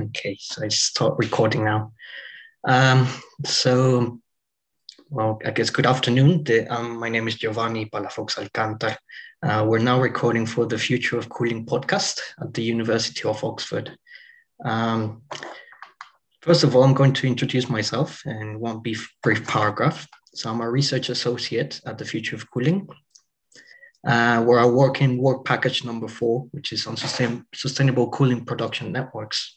Okay, so I start recording now. Um, so, well, I guess good afternoon. The, um, my name is Giovani Palafox Alcantar. Uh, we're now recording for the Future of Cooling podcast at the University of Oxford. Um, first of all, I'm going to introduce myself in one brief, brief paragraph. So I'm a research associate at the Future of Cooling, uh, where I work in work package number four, which is on sustain, sustainable cooling production networks.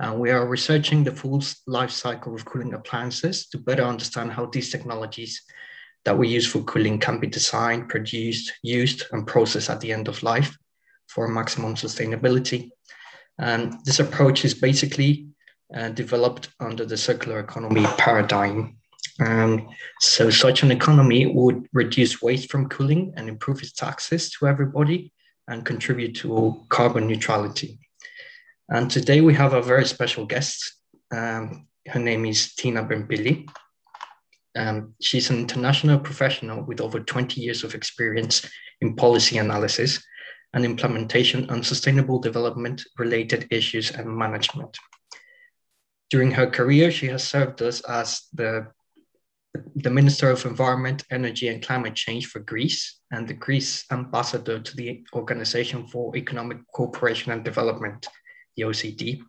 Uh, we are researching the full life cycle of cooling appliances to better understand how these technologies that we use for cooling can be designed, produced, used, and processed at the end of life for maximum sustainability. And this approach is basically uh, developed under the circular economy paradigm. Um, so such an economy would reduce waste from cooling and improve its access to everybody and contribute to carbon neutrality. And today we have a very special guest. Um, her name is Tina Birmpili. Um, she's an international professional with over 20 years of experience in policy analysis and implementation on sustainable development related issues and management. During her career, she has served us as the, the Minister of Environment, Energy and Climate Change for Greece and the Greece ambassador to the Organization for Economic Cooperation and Development, the OECD.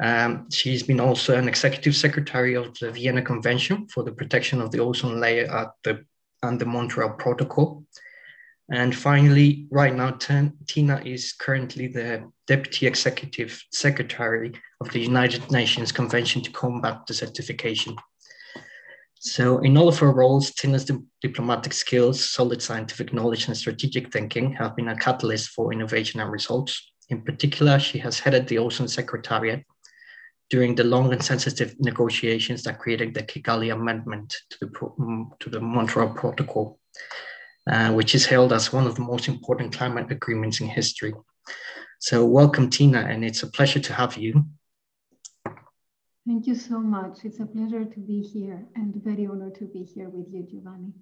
Um, she's been also an executive secretary of the Vienna Convention for the Protection of the Ozone Layer at the, and the Montreal Protocol. And finally, right now, Tina is currently the Deputy Executive Secretary of the United Nations Convention to Combat Desertification. So, in all of her roles, Tina's di- diplomatic skills, solid scientific knowledge, and strategic thinking have been a catalyst for innovation and results. In particular, she has headed the Ozone Secretariat during the long and sensitive negotiations that created the Kigali Amendment to the, mm, to the Montreal Protocol, uh, which is held as one of the most important climate agreements in history. So, welcome, Tina, and it's a pleasure to have you. Thank you so much. It's a pleasure to be here and very honored to be here with you, Giovani.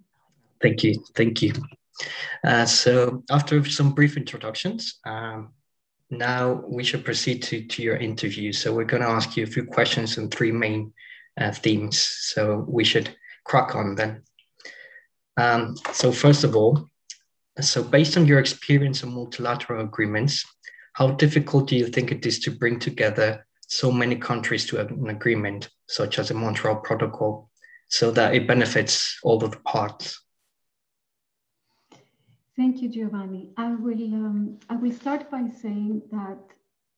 Thank you. Thank you. Uh, so, after some brief introductions, um, now we should proceed to, to your interview. So we're going to ask you a few questions on three main uh, themes. So we should crack on then. Um, so first of all, so based on your experience of multilateral agreements, how difficult do you think it is to bring together so many countries to an agreement, such as the Montreal Protocol, so that it benefits all of the parts? Thank you, Giovani. I will, um, I will start by saying that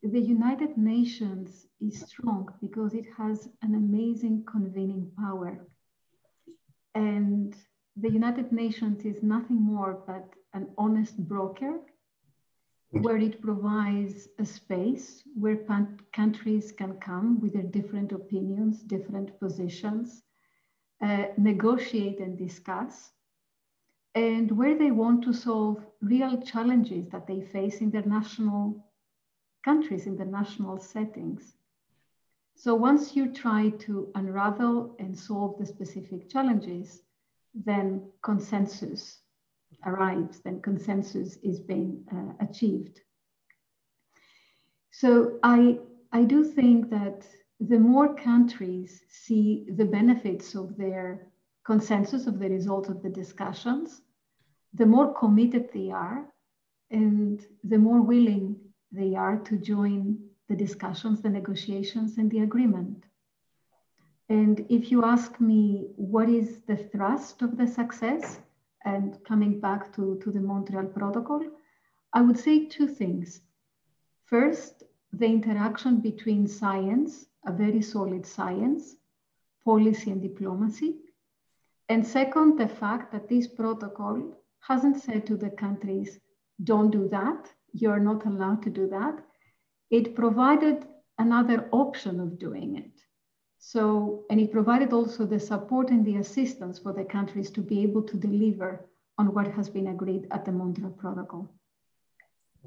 the United Nations is strong because it has an amazing convening power. And the United Nations is nothing more but an honest broker where it provides a space where countries can come with their different opinions, different positions, uh, negotiate and discuss and where they want to solve real challenges that they face in their national countries, in their national settings. So once you try to unravel and solve the specific challenges, then consensus arrives, then consensus is being uh, achieved. So I, I do think that the more countries see the benefits of their consensus of the results of the discussions, the more committed they are and the more willing they are to join the discussions, the negotiations, and the agreement. And if you ask me what is the thrust of the success, and coming back to, to the Montreal Protocol, I would say two things. First, the interaction between science, a very solid science, policy, and diplomacy, and second, the fact that this protocol hasn't said to the countries, don't do that, you're not allowed to do that. It provided another option of doing it. So, and it provided also the support and the assistance for the countries to be able to deliver on what has been agreed at the Montreal Protocol.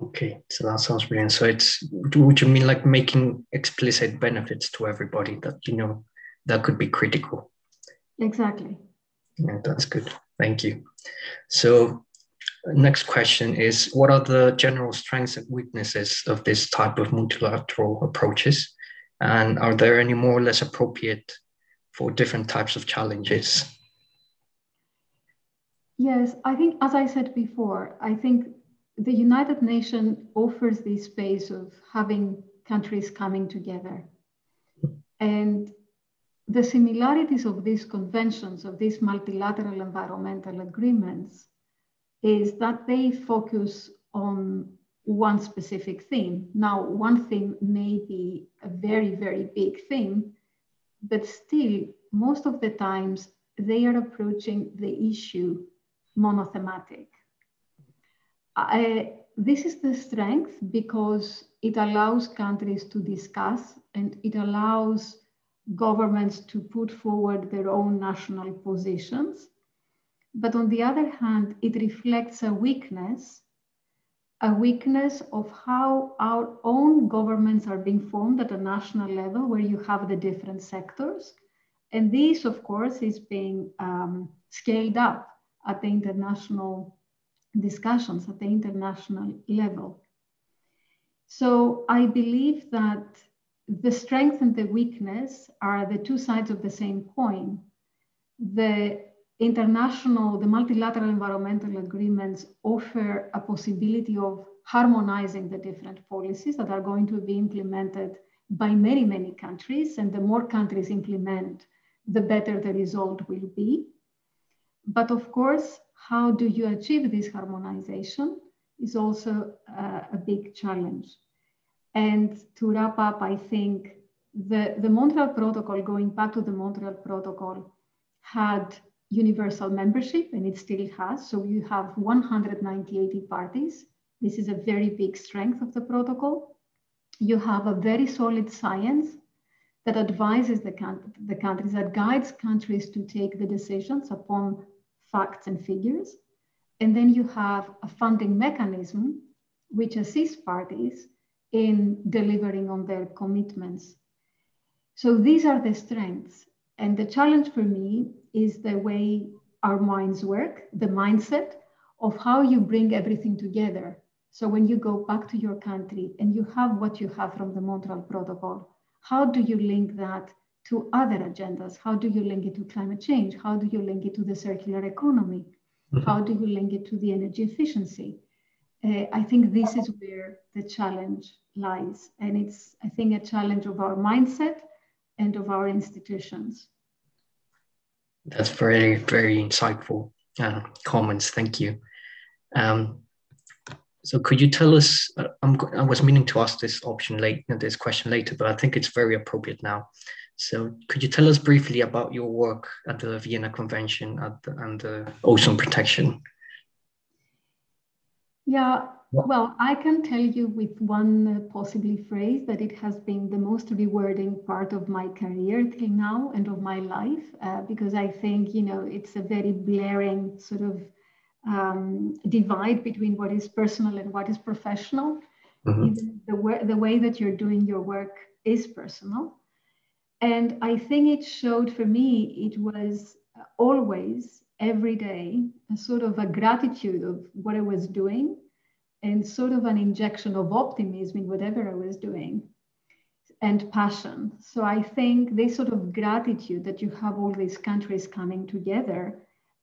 Okay, so that sounds brilliant. So it's would you mean like making explicit benefits to everybody that you know that could be critical? Exactly. Yeah, that's good. Thank you. So next question is, what are the general strengths and weaknesses of this type of multilateral approaches? And are there any more or less appropriate for different types of challenges? Yes, I think, as I said before, I think the United Nations offers this space of having countries coming together. And the similarities of these conventions, of these multilateral environmental agreements, is that they focus on one specific theme. Now, one theme may be a very, very big theme, but still, most of the times, they are approaching the issue monothematic. I, this is the strength because it allows countries to discuss and it allows governments to put forward their own national positions. But on the other hand, it reflects a weakness, a weakness of how our own governments are being formed at a national level, where you have the different sectors. And this, of course, is being um, scaled up at the international discussions, at the international level. So I believe that the strength and the weakness are the two sides of the same coin. The international, the multilateral environmental agreements offer a possibility of harmonizing the different policies that are going to be implemented by many, many countries. And the more countries implement, the better the result will be. But of course, how do you achieve this harmonization is also uh, a big challenge. And to wrap up, I think the, the Montreal Protocol, going back to the Montreal Protocol, had universal membership and it still has. So you have 198 parties. This is a very big strength of the protocol. You have a very solid science that advises the, the countries, that guides countries to take the decisions upon facts and figures. And then you have a funding mechanism which assists parties in delivering on their commitments. So these are the strengths. And the challenge for me is the way our minds work, the mindset of how you bring everything together. So when you go back to your country and you have what you have from the Montreal Protocol, how do you link that to other agendas? How do you link it to climate change? How do you link it to the circular economy? Mm-hmm. How do you link it to the energy efficiency? Uh, I think this is where the challenge lies. And it's, I think, a challenge of our mindset and of our institutions. That's very, very insightful uh, comments. Thank you. Um, so could you tell us, uh, i was meaning to ask this option late, this question later, but I think it's very appropriate now. So could you tell us briefly about your work at the Vienna Convention the, and the ozone protection? Yeah, well, I can tell you with one uh, possibly phrase that it has been the most rewarding part of my career till now and of my life, uh, because I think, you know, it's a very blaring sort of um, divide between what is personal and what is professional. Mm-hmm. The, the way that you're doing your work is personal. And I think it showed for me, it was always, every day, a sort of a gratitude of what I was doing and sort of an injection of optimism in whatever I was doing and passion. So I think this sort of gratitude that you have all these countries coming together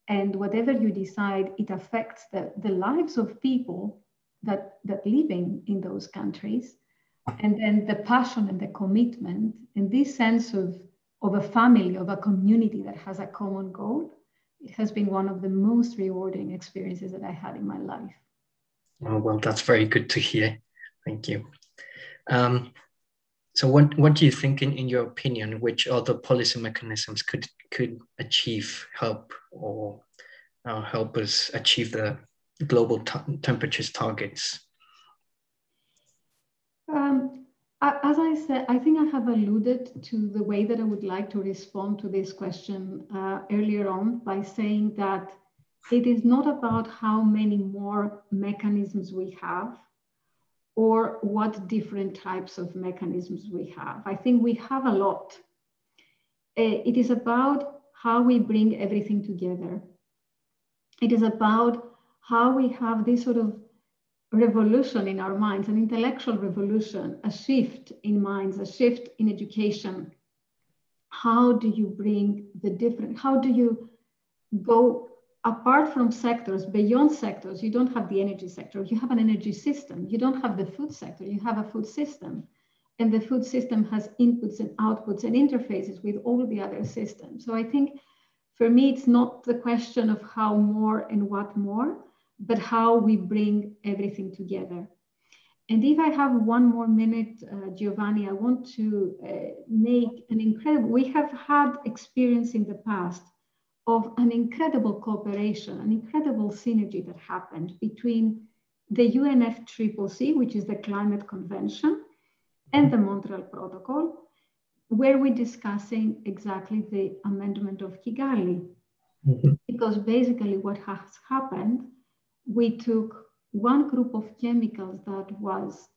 and whatever you decide, it affects the, the lives of people that, that living in those countries. And then the passion and the commitment and this sense of, of a family, of a community that has a common goal, it has been one of the most rewarding experiences that I had in my life. Oh, well, that's very good to hear. Thank you. Um, so what, what do you think, in, in your opinion, which other policy mechanisms could, could achieve help or uh, help us achieve the global temperatures targets? Um, as I said, I think I have alluded to the way that I would like to respond to this question uh, earlier on by saying that it is not about how many more mechanisms we have or what different types of mechanisms we have. I think we have a lot. Eh, it is about how we bring everything together. It is about how we have this sort of revolution in our minds, an intellectual revolution, a shift in minds, a shift in education. How do you bring the different, how do you go apart from sectors, beyond sectors? You don't have the energy sector, you have an energy system. You don't have the food sector, you have a food system. And the food system has inputs and outputs and interfaces with all the other systems. So I think for me, it's not the question of how more and what more, but how we bring everything together. And if I have one more minute, uh, Giovani, I want to uh, make an incredible, we have had experience in the past of an incredible cooperation, an incredible synergy that happened between the UNFCCC, which is the Climate Convention, and the Montreal Protocol, where we're discussing exactly the amendment of Kigali. Mm-hmm. Because basically, what has happened we took one group of chemicals that was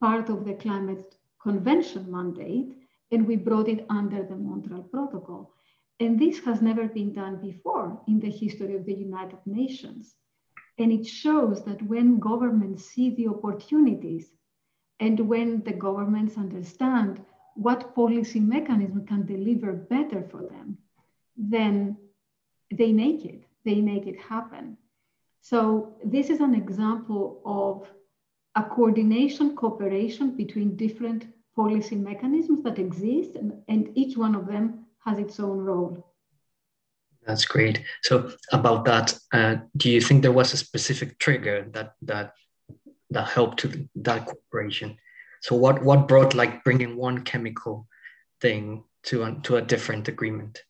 part of the climate convention mandate and we brought it under the Montreal Protocol. And this has never been done before in the history of the United Nations. And it shows that when governments see the opportunities and when the governments understand what policy mechanism can deliver better for them, then they make it, they make it happen. So this is an example of a coordination, cooperation between different policy mechanisms that exist, and, and each one of them has its own role. That's great. So about that, uh, do you think there was a specific trigger that that that helped to that cooperation? So what what brought like bringing one chemical thing to a, to a different agreement?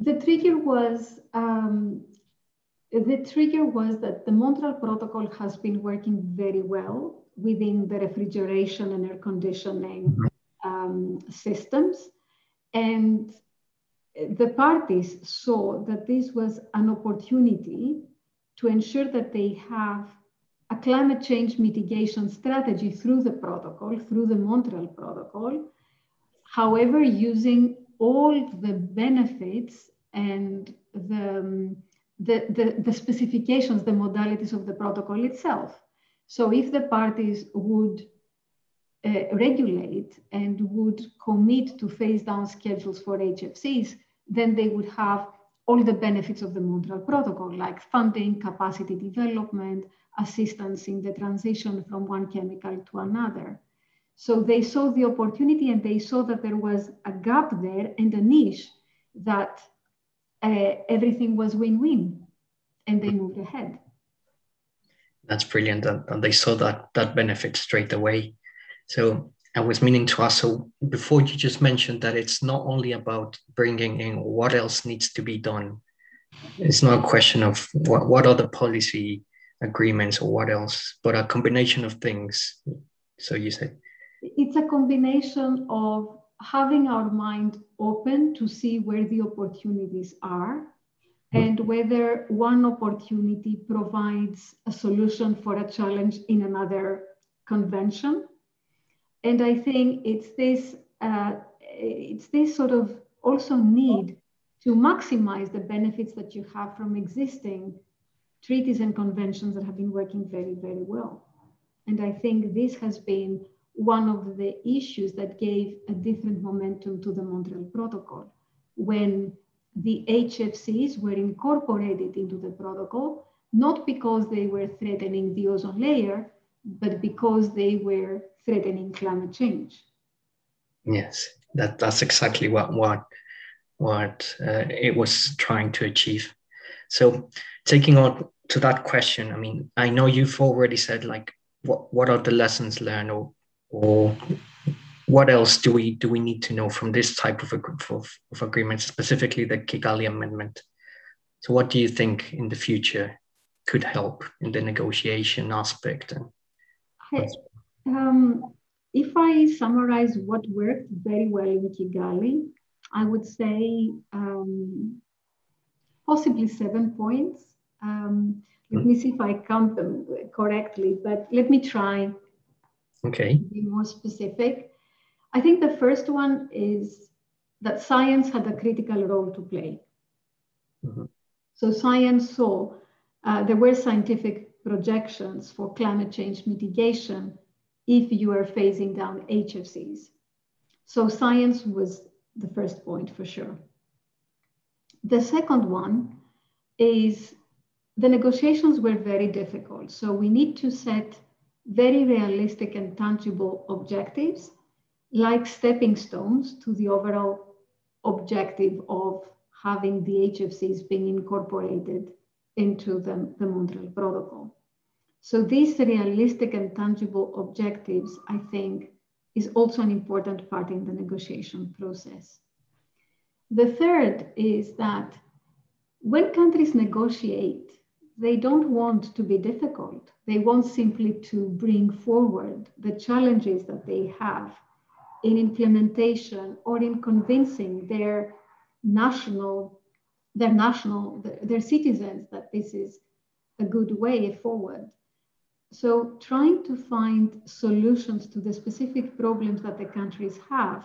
The trigger was um, the trigger was that the Montreal Protocol has been working very well within the refrigeration and air conditioning um, systems. And the parties saw that this was an opportunity to ensure that they have a climate change mitigation strategy through the protocol, through the Montreal Protocol, however, using all the benefits and the the, the, the specifications, the modalities of the protocol itself. So if the parties would uh, regulate and would commit to phase down schedules for HFCs, then they would have all the benefits of the Montreal Protocol, like funding, capacity development, assistance in the transition from one chemical to another. So they saw the opportunity and they saw that there was a gap there and a niche that uh, everything was win-win and they moved ahead that's brilliant and, and, they saw that that benefit straight away so i was meaning to ask so before you just mentioned that it's not only about bringing in what else needs to be done it's not a question of what, what other policy agreements or what else but a combination of things so you said it's a combination of having our mind open to see where the opportunities are and whether one opportunity provides a solution for a challenge in another convention. And I think it's this, uh, it's this sort of also need to maximize the benefits that you have from existing treaties and conventions that have been working very, very well. And I think this has been one of the issues that gave a different momentum to the Montreal Protocol when the HFCs were incorporated into the protocol, not because they were threatening the ozone layer, but because they were threatening climate change. Yes, that, that's exactly what what what uh, it was trying to achieve. So, taking on to that question, I mean, I know you've already said like what what are the lessons learned or or what else do we do we need to know from this type of, of, of agreements, specifically the Kigali Amendment? So, what do you think in the future could help in the negotiation aspect? And um, if I summarize what worked very well in Kigali, I would say um, possibly seven points. Um, let me see if I count them correctly, but let me try. Okay. be more specific. I think the first one is that science had a critical role to play. Mm-hmm. So science saw uh, there were scientific projections for climate change mitigation if you are phasing down HFCs. So science was the first point for sure. The second one is the negotiations were very difficult. So we need to set very realistic and tangible objectives like stepping stones to the overall objective of having the HFCs being incorporated into the, the Montreal Protocol. So these realistic and tangible objectives, I think, is also an important part in the negotiation process. The third is that when countries negotiate, they don't want to be difficult. They want simply to bring forward the challenges that they have in implementation or in convincing their national, their national, their citizens that this is a good way forward. So trying to find solutions to the specific problems that the countries have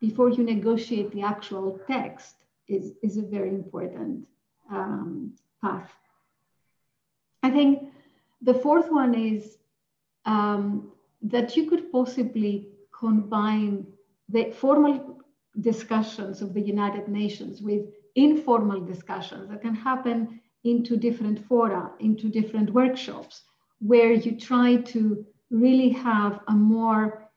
before you negotiate the actual text is, is a very important um, path. I think the fourth one is um, that you could possibly combine the formal discussions of the United Nations with informal discussions that can happen into different fora, into different workshops, where you try to really have a more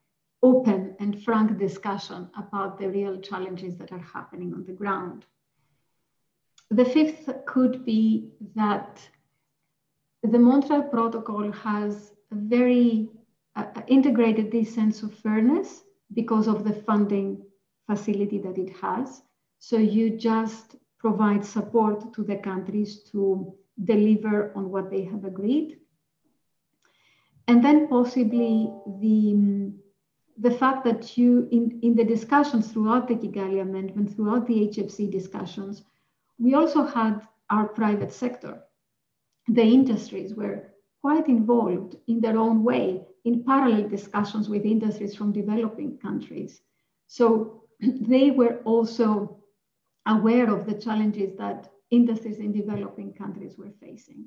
open and frank discussion about the real challenges that are happening on the ground. The fifth could be that the Montreal Protocol has very uh, integrated this sense of fairness because of the funding facility that it has. So you just provide support to the countries to deliver on what they have agreed. And then possibly the, the fact that you, in, in the discussions throughout the Kigali Amendment, throughout the HFC discussions, we also had our private sector. The industries were quite involved in their own way in parallel discussions with industries from developing countries. So they were also aware of the challenges that industries in developing countries were facing.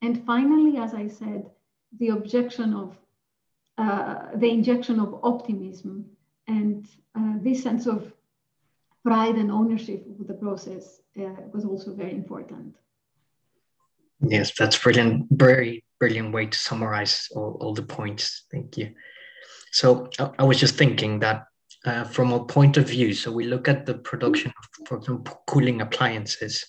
And finally, as I said, the objection of uh, the injection of optimism and uh, this sense of pride and ownership of the process uh, was also very important. Yes, that's brilliant. Very brilliant way to summarize all, all the points. Thank you. So I, I was just thinking that uh, from a point of view, so we look at the production of, example, cooling appliances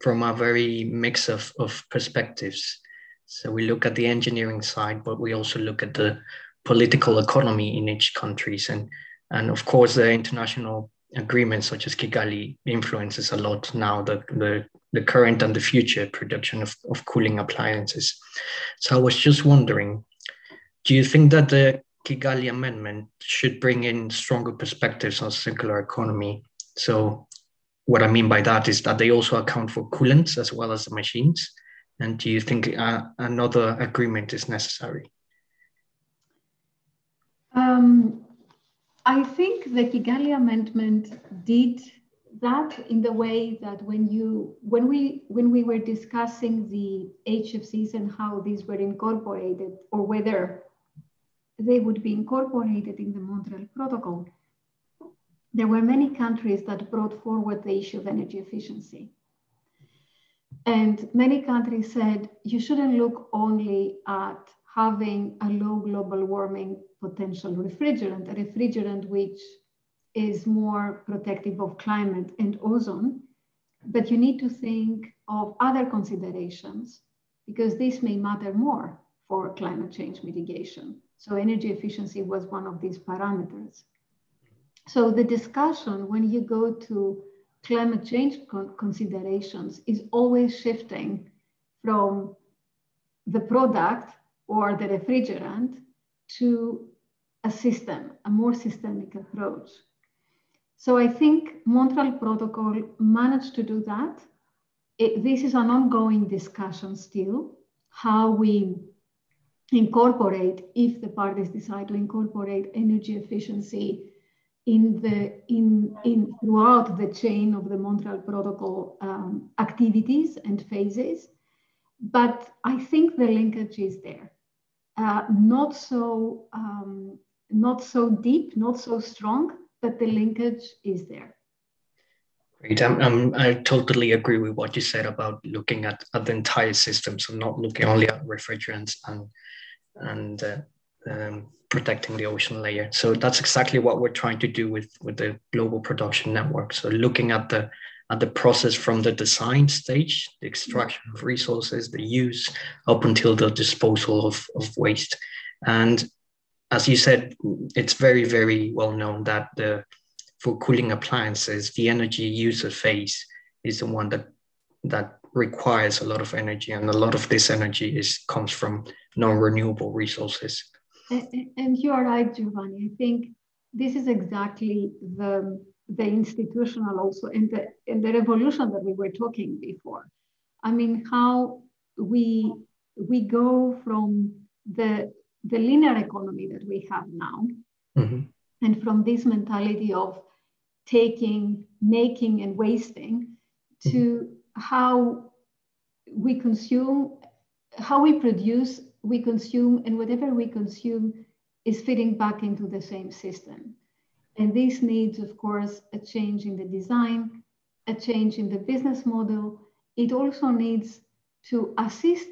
from a very mix of, of perspectives. So we look at the engineering side, but we also look at the political economy in each countries. And, and of course, the international agreements such as Kigali influences a lot now the, the, the current and the future production of, of cooling appliances. So I was just wondering, do you think that the Kigali Amendment should bring in stronger perspectives on circular economy. So, what I mean by that is that they also account for coolants as well as the machines. And do you think uh, another agreement is necessary? Um, I think the Kigali Amendment did that in the way that when you when we when we were discussing the HFCs and how these were incorporated or whether they would be incorporated in the Montreal Protocol, there were many countries that brought forward the issue of energy efficiency. And many countries said you shouldn't look only at having a low global warming potential refrigerant, a refrigerant which is more protective of climate and ozone, but you need to think of other considerations because this may matter more for climate change mitigation. So energy efficiency was one of these parameters. So the discussion when you go to climate change considerations is always shifting from the product or the refrigerant to a system, a more systemic approach. So I think Montreal Protocol managed to do that. It, this is an ongoing discussion still, how we incorporate, if the parties decide to incorporate energy efficiency in the in in throughout the chain of the Montreal Protocol um, activities and phases. but I think the linkage is there. Uh, not so um, not so deep, not so strong, but the linkage is there. Great. I totally agree with what you said about looking at, at the entire system, so not looking only at refrigerants and and uh, um, protecting the ozone layer. So that's exactly what we're trying to do with with the global production network. So looking at the at the process from the design stage, the extraction of resources, the use, up until the disposal of, of waste. And as you said, it's very, very well known that the for cooling appliances, the energy user phase is the one that that requires a lot of energy, and a lot of this energy is comes from non-renewable resources. And, and you are right, Giovani. I think this is exactly the the institutional also and the and the revolution that we were talking before. I mean, how we we go from the the linear economy that we have now, mm-hmm. and from this mentality of taking, making, and wasting to mm-hmm. how we consume, how we produce, we consume, and whatever we consume is fitting back into the same system. And this needs, of course, a change in the design, a change in the business model. It also needs to assist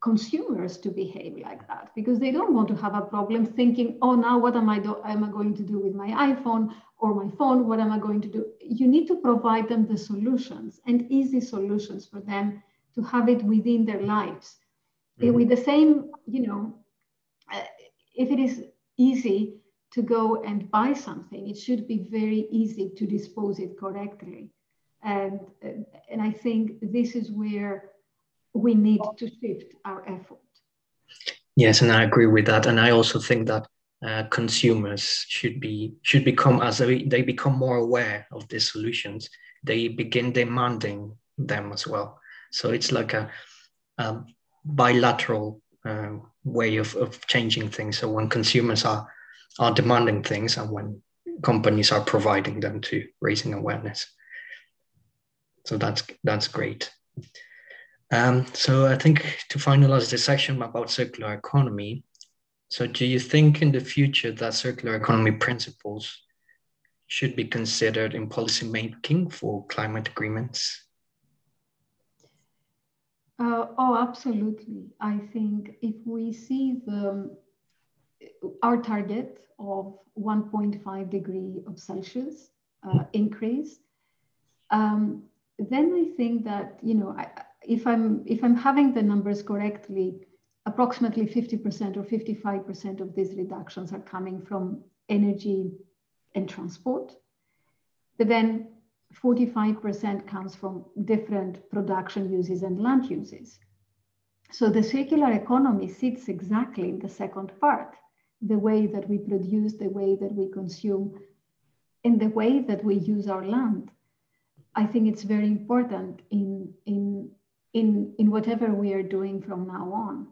consumers to behave like that because they don't want to have a problem thinking, oh, now what am I, do- am I going to do with my iPhone or my phone? What am I going to do? You need to provide them the solutions and easy solutions for them to have it within their lives. Mm-hmm. With the same, you know, uh, if it is easy to go and buy something, it should be very easy to dispose it correctly. And, and I think this is where we need to shift our effort. Yes, and I agree with that. And I also think that uh, consumers should be should become as they, they become more aware of these solutions, they begin demanding them as well. So it's like a, a bilateral uh, way of, of changing things. So when consumers are are demanding things and when companies are providing them to raising awareness. So that's that's great. Um, so I think to finalize this section about circular economy, so do you think in the future that circular economy principles should be considered in policy making for climate agreements? Uh, oh, absolutely. I think if we see the our target of 1.5 degree of Celsius uh, increase, um, then I think that you know I, if I'm if I'm having the numbers correctly, approximately 50% or 55% of these reductions are coming from energy and transport. But then 45% comes from different production uses and land uses. So the circular economy sits exactly in the second part, the way that we produce, the way that we consume, and the way that we use our land. I think it's very important in, in in, in whatever we are doing from now on.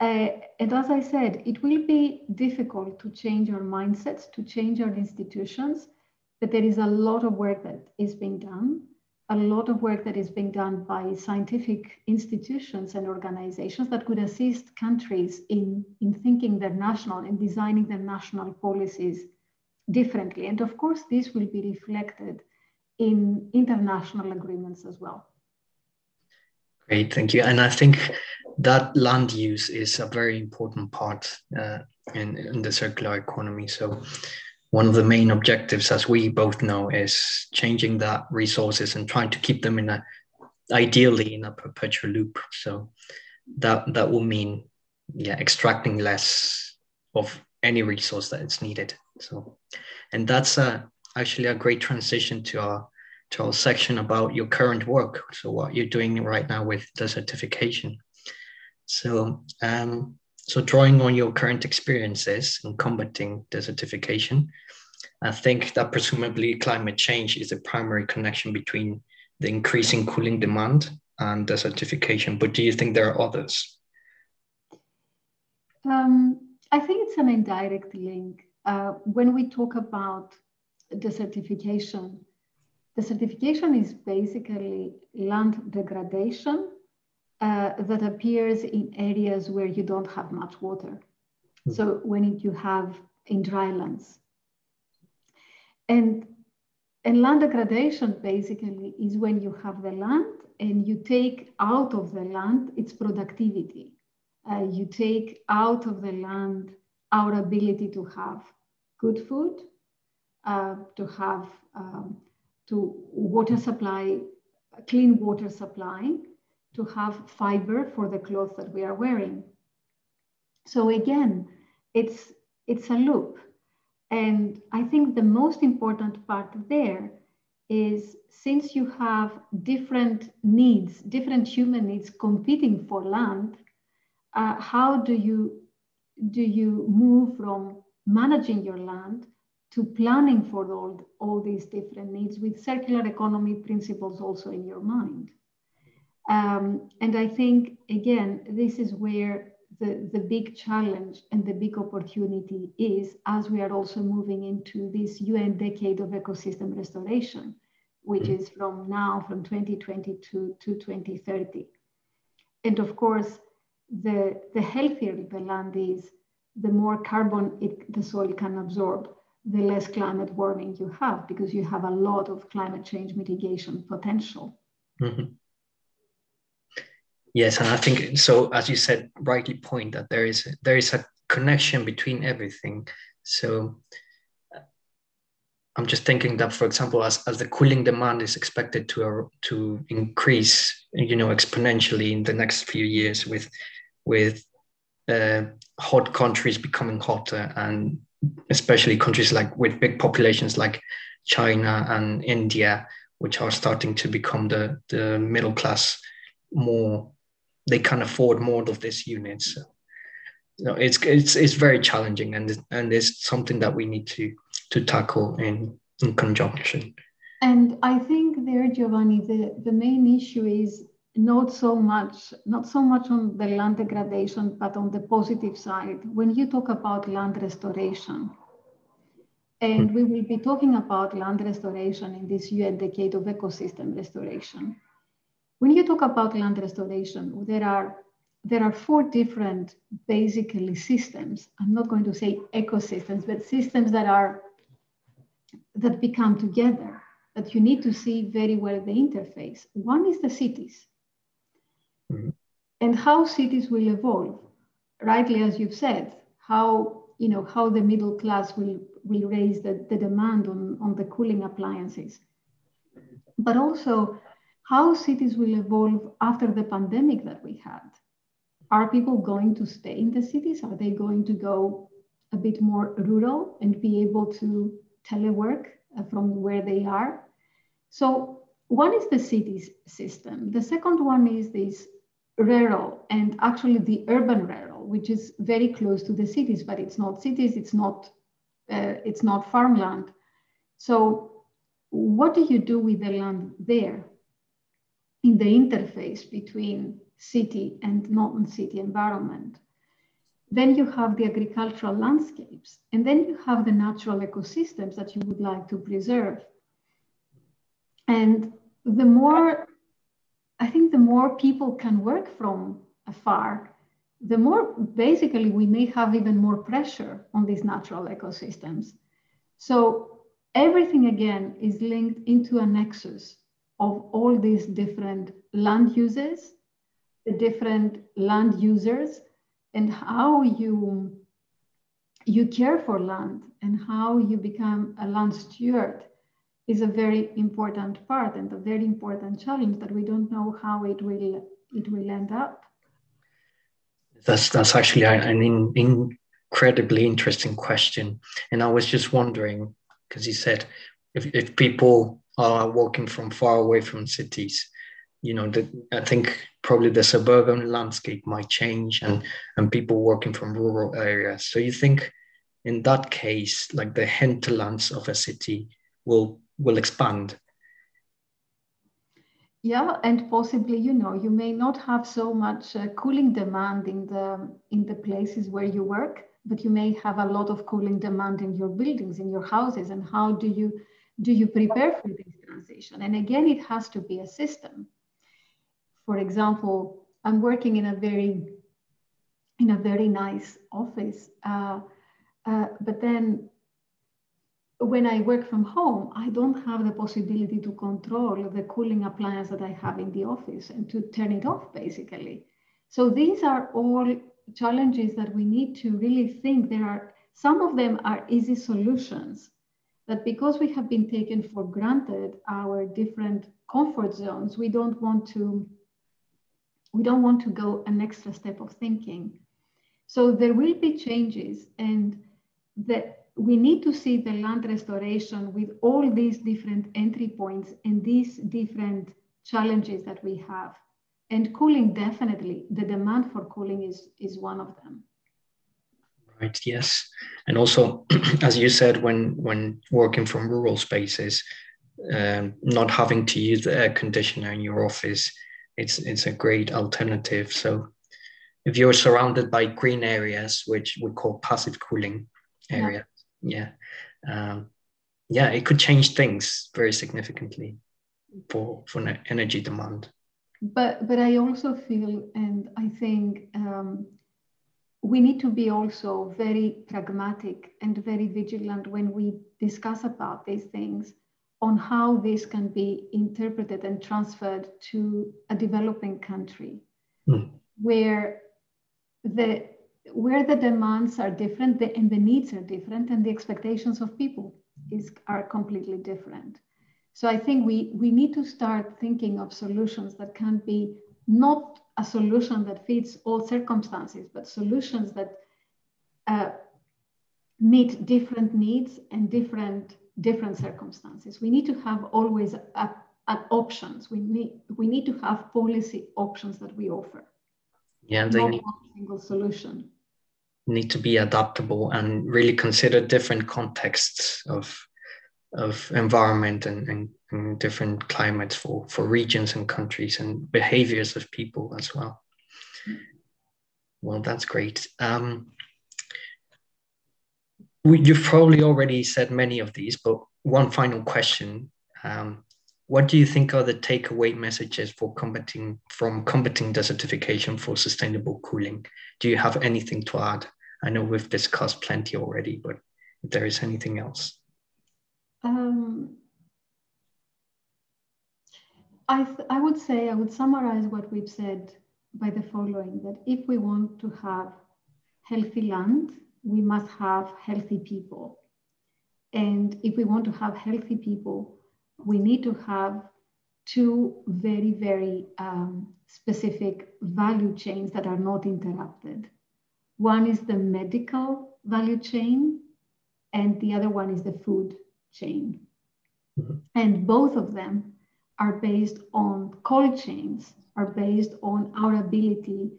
Uh, and as I said, it will be difficult to change our mindsets, to change our institutions, but there is a lot of work that is being done, a lot of work that is being done by scientific institutions and organizations that could assist countries in, in thinking their national and designing their national policies differently. And of course, this will be reflected in international agreements as well. Great, thank you. And I think that land use is a very important part uh, in, in the circular economy. So one of the main objectives, as we both know, is changing that resources and trying to keep them in a ideally in a perpetual loop. So that that will mean yeah, extracting less of any resource that is needed. So and that's uh, actually a great transition to our to our section about your current work. So what you're doing right now with desertification. So, um, so drawing on your current experiences in combating desertification, I think that presumably climate change is the primary connection between the increasing cooling demand and desertification. But do you think there are others? Um, I think it's an indirect link. Uh, when we talk about desertification, Desertification is basically land degradation uh, that appears in areas where you don't have much water. Mm-hmm. So when you have in drylands. And, and land degradation basically is when you have the land and you take out of the land its productivity. Uh, you take out of the land our ability to have good food, uh, to have um, to water supply, clean water supply, to have fiber for the clothes that we are wearing. So again, it's it's a loop. And I think the most important part there is since you have different needs, different human needs competing for land, uh, how do you do you move from managing your land to planning for all, all these different needs with circular economy principles also in your mind? Um, and I think, again, this is where the, the big challenge and the big opportunity is as we are also moving into this UN decade of ecosystem restoration, which mm-hmm. is from now, from 2022 to 2030. And of course, the, the healthier the land is, the more carbon it, the soil can absorb, the less climate warming you have, because you have a lot of climate change mitigation potential. Mm-hmm. Yes, and I think so. As you said, rightly point that there is there is a connection between everything. So I'm just thinking that, for example, as, as the cooling demand is expected to to increase, you know, exponentially in the next few years, with with uh, hot countries becoming hotter, and especially countries like with big populations like China and India, which are starting to become the the middle class more they can afford more of these units. So, you know, it's it's it's very challenging, and and it's something that we need to to tackle in in conjunction. And I think there, Giovani, the, the main issue is not so much not so much on the land degradation, but on the positive side. When you talk about land restoration, and mm-hmm. we will be talking about land restoration in this UN decade of ecosystem restoration. When you talk about land restoration, there are there are four different basically systems. I'm not going to say ecosystems, but systems that are that become together that you need to see very well the interface. One is the cities mm-hmm. and how cities will evolve. Rightly, as you've said, how you know how the middle class will will raise the, the demand on, on the cooling appliances. But also how cities will evolve after the pandemic that we had. Are people going to stay in the cities? Are they going to go a bit more rural and be able to telework uh, from where they are? So, one is the cities system. The second one is this rural and actually the urban rural, which is very close to the cities, but it's not cities, it's not, uh, it's not farmland. So, what do you do with the land there? In the interface between city and non-city environment. Then you have the agricultural landscapes, and then you have the natural ecosystems that you would like to preserve. And the more, I think the more people can work from afar, the more basically we may have even more pressure on these natural ecosystems. So everything again is linked into a nexus of all these different land uses, the different land users, and how you you care for land and how you become a land steward is a very important part and a very important challenge that we don't know how it will it will end up. That's that's actually an in, incredibly interesting question, and I was just wondering because you said if if people are working from far away from cities. You know the, i think probably the suburban landscape might change and and people working from rural areas. So you think in that case like the hinterlands of a city will will expand? Yeah and possibly you know you may not have so much uh, cooling demand in the in the places where you work but you may have a lot of cooling demand in your buildings in your houses. And how do you do you prepare for this transition? And again, it has to be a system. For example, I'm working in a very in a very nice office. Uh, uh, but then when I work from home, I don't have the possibility to control the cooling appliance that I have in the office and to turn it off basically. So these are all challenges that we need to really think. There are some of them are easy solutions, but because we have been taken for granted our different comfort zones, we don't want to we don't want to go an extra step of thinking. So there will be changes and that we need to see the land restoration with all these different entry points and these different challenges that we have. And cooling definitely, the demand for cooling is, is one of them. Right, yes. And also, as you said, when, when working from rural spaces, um, not having to use the air conditioner in your office, it's, it's a great alternative. So if you're surrounded by green areas, which we call passive cooling area, yeah, yeah, um, yeah it could change things very significantly for, for energy demand. But, but I also feel, and I think um, we need to be also very pragmatic and very vigilant when we discuss about these things on how this can be interpreted and transferred to a developing country mm. where the where the demands are different the, and the needs are different and the expectations of people is are completely different so i think we we need to start thinking of solutions that can be not a solution that fits all circumstances, but solutions that uh, meet different needs and different different circumstances. We need to have always a, a options. We need we need to have policy options that we offer. Yeah, they not need, single solution. Need to be adaptable and really consider different contexts of of environment and, and, and, different climates for, for regions and countries and behaviors of people as well. Well, that's great. Um, we, you've probably already said many of these, but one final question. Um, what do you think are the takeaway messages for combating from combating desertification for sustainable cooling? Do you have anything to add? I know we've discussed plenty already, but if there is anything else. Um, I, I would say, I would summarize what we've said by the following that if we want to have healthy land, we must have healthy people. And if we want to have healthy people, we need to have two very, very um, specific value chains that are not interrupted. One is the medical value chain, and the other one is the food chain. Mm-hmm. And both of them are based on cold chains, are based on our ability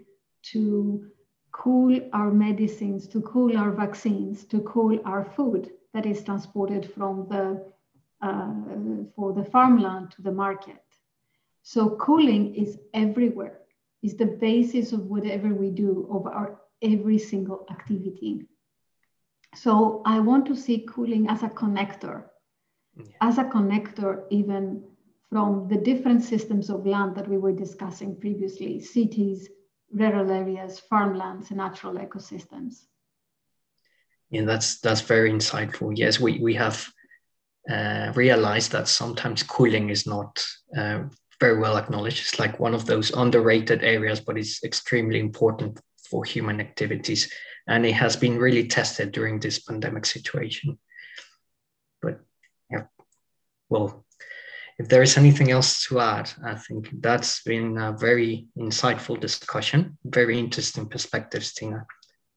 to cool our medicines, to cool our vaccines, to cool our food that is transported from the uh, for the farmland to the market. So cooling is everywhere, is the basis of whatever we do of our every single activity. So I want to see cooling as a connector, yeah. as a connector even from the different systems of land that we were discussing previously, cities, rural areas, farmlands, and natural ecosystems. Yeah, that's that's very insightful. Yes, we we have uh, realized that sometimes cooling is not uh, very well acknowledged. It's like one of those underrated areas, but it's extremely important for human activities and it has been really tested during this pandemic situation. But yeah, well, if there is anything else to add, I think that's been a very insightful discussion, very interesting perspectives, Tina.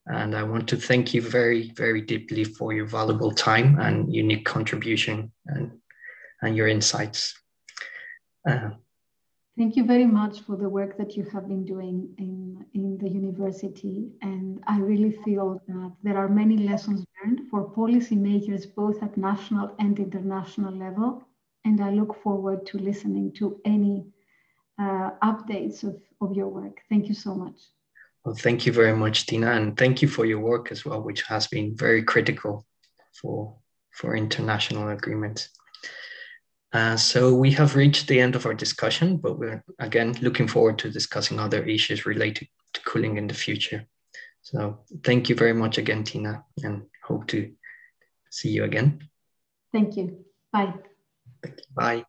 And I want to thank you very, very deeply for your valuable time and unique contribution and, and your insights. Uh, Thank you very much for the work that you have been doing in, in the university. And I really feel that there are many lessons learned for policymakers, both at national and international level. And I look forward to listening to any uh, updates of, of your work. Thank you so much. Well, thank you very much, Tina. And thank you for your work as well, which has been very critical for, for international agreements. Uh, so we have reached the end of our discussion, but we're again looking forward to discussing other issues related to cooling in the future. So thank you very much again, Tina, and hope to see you again. Thank you. Bye. Bye.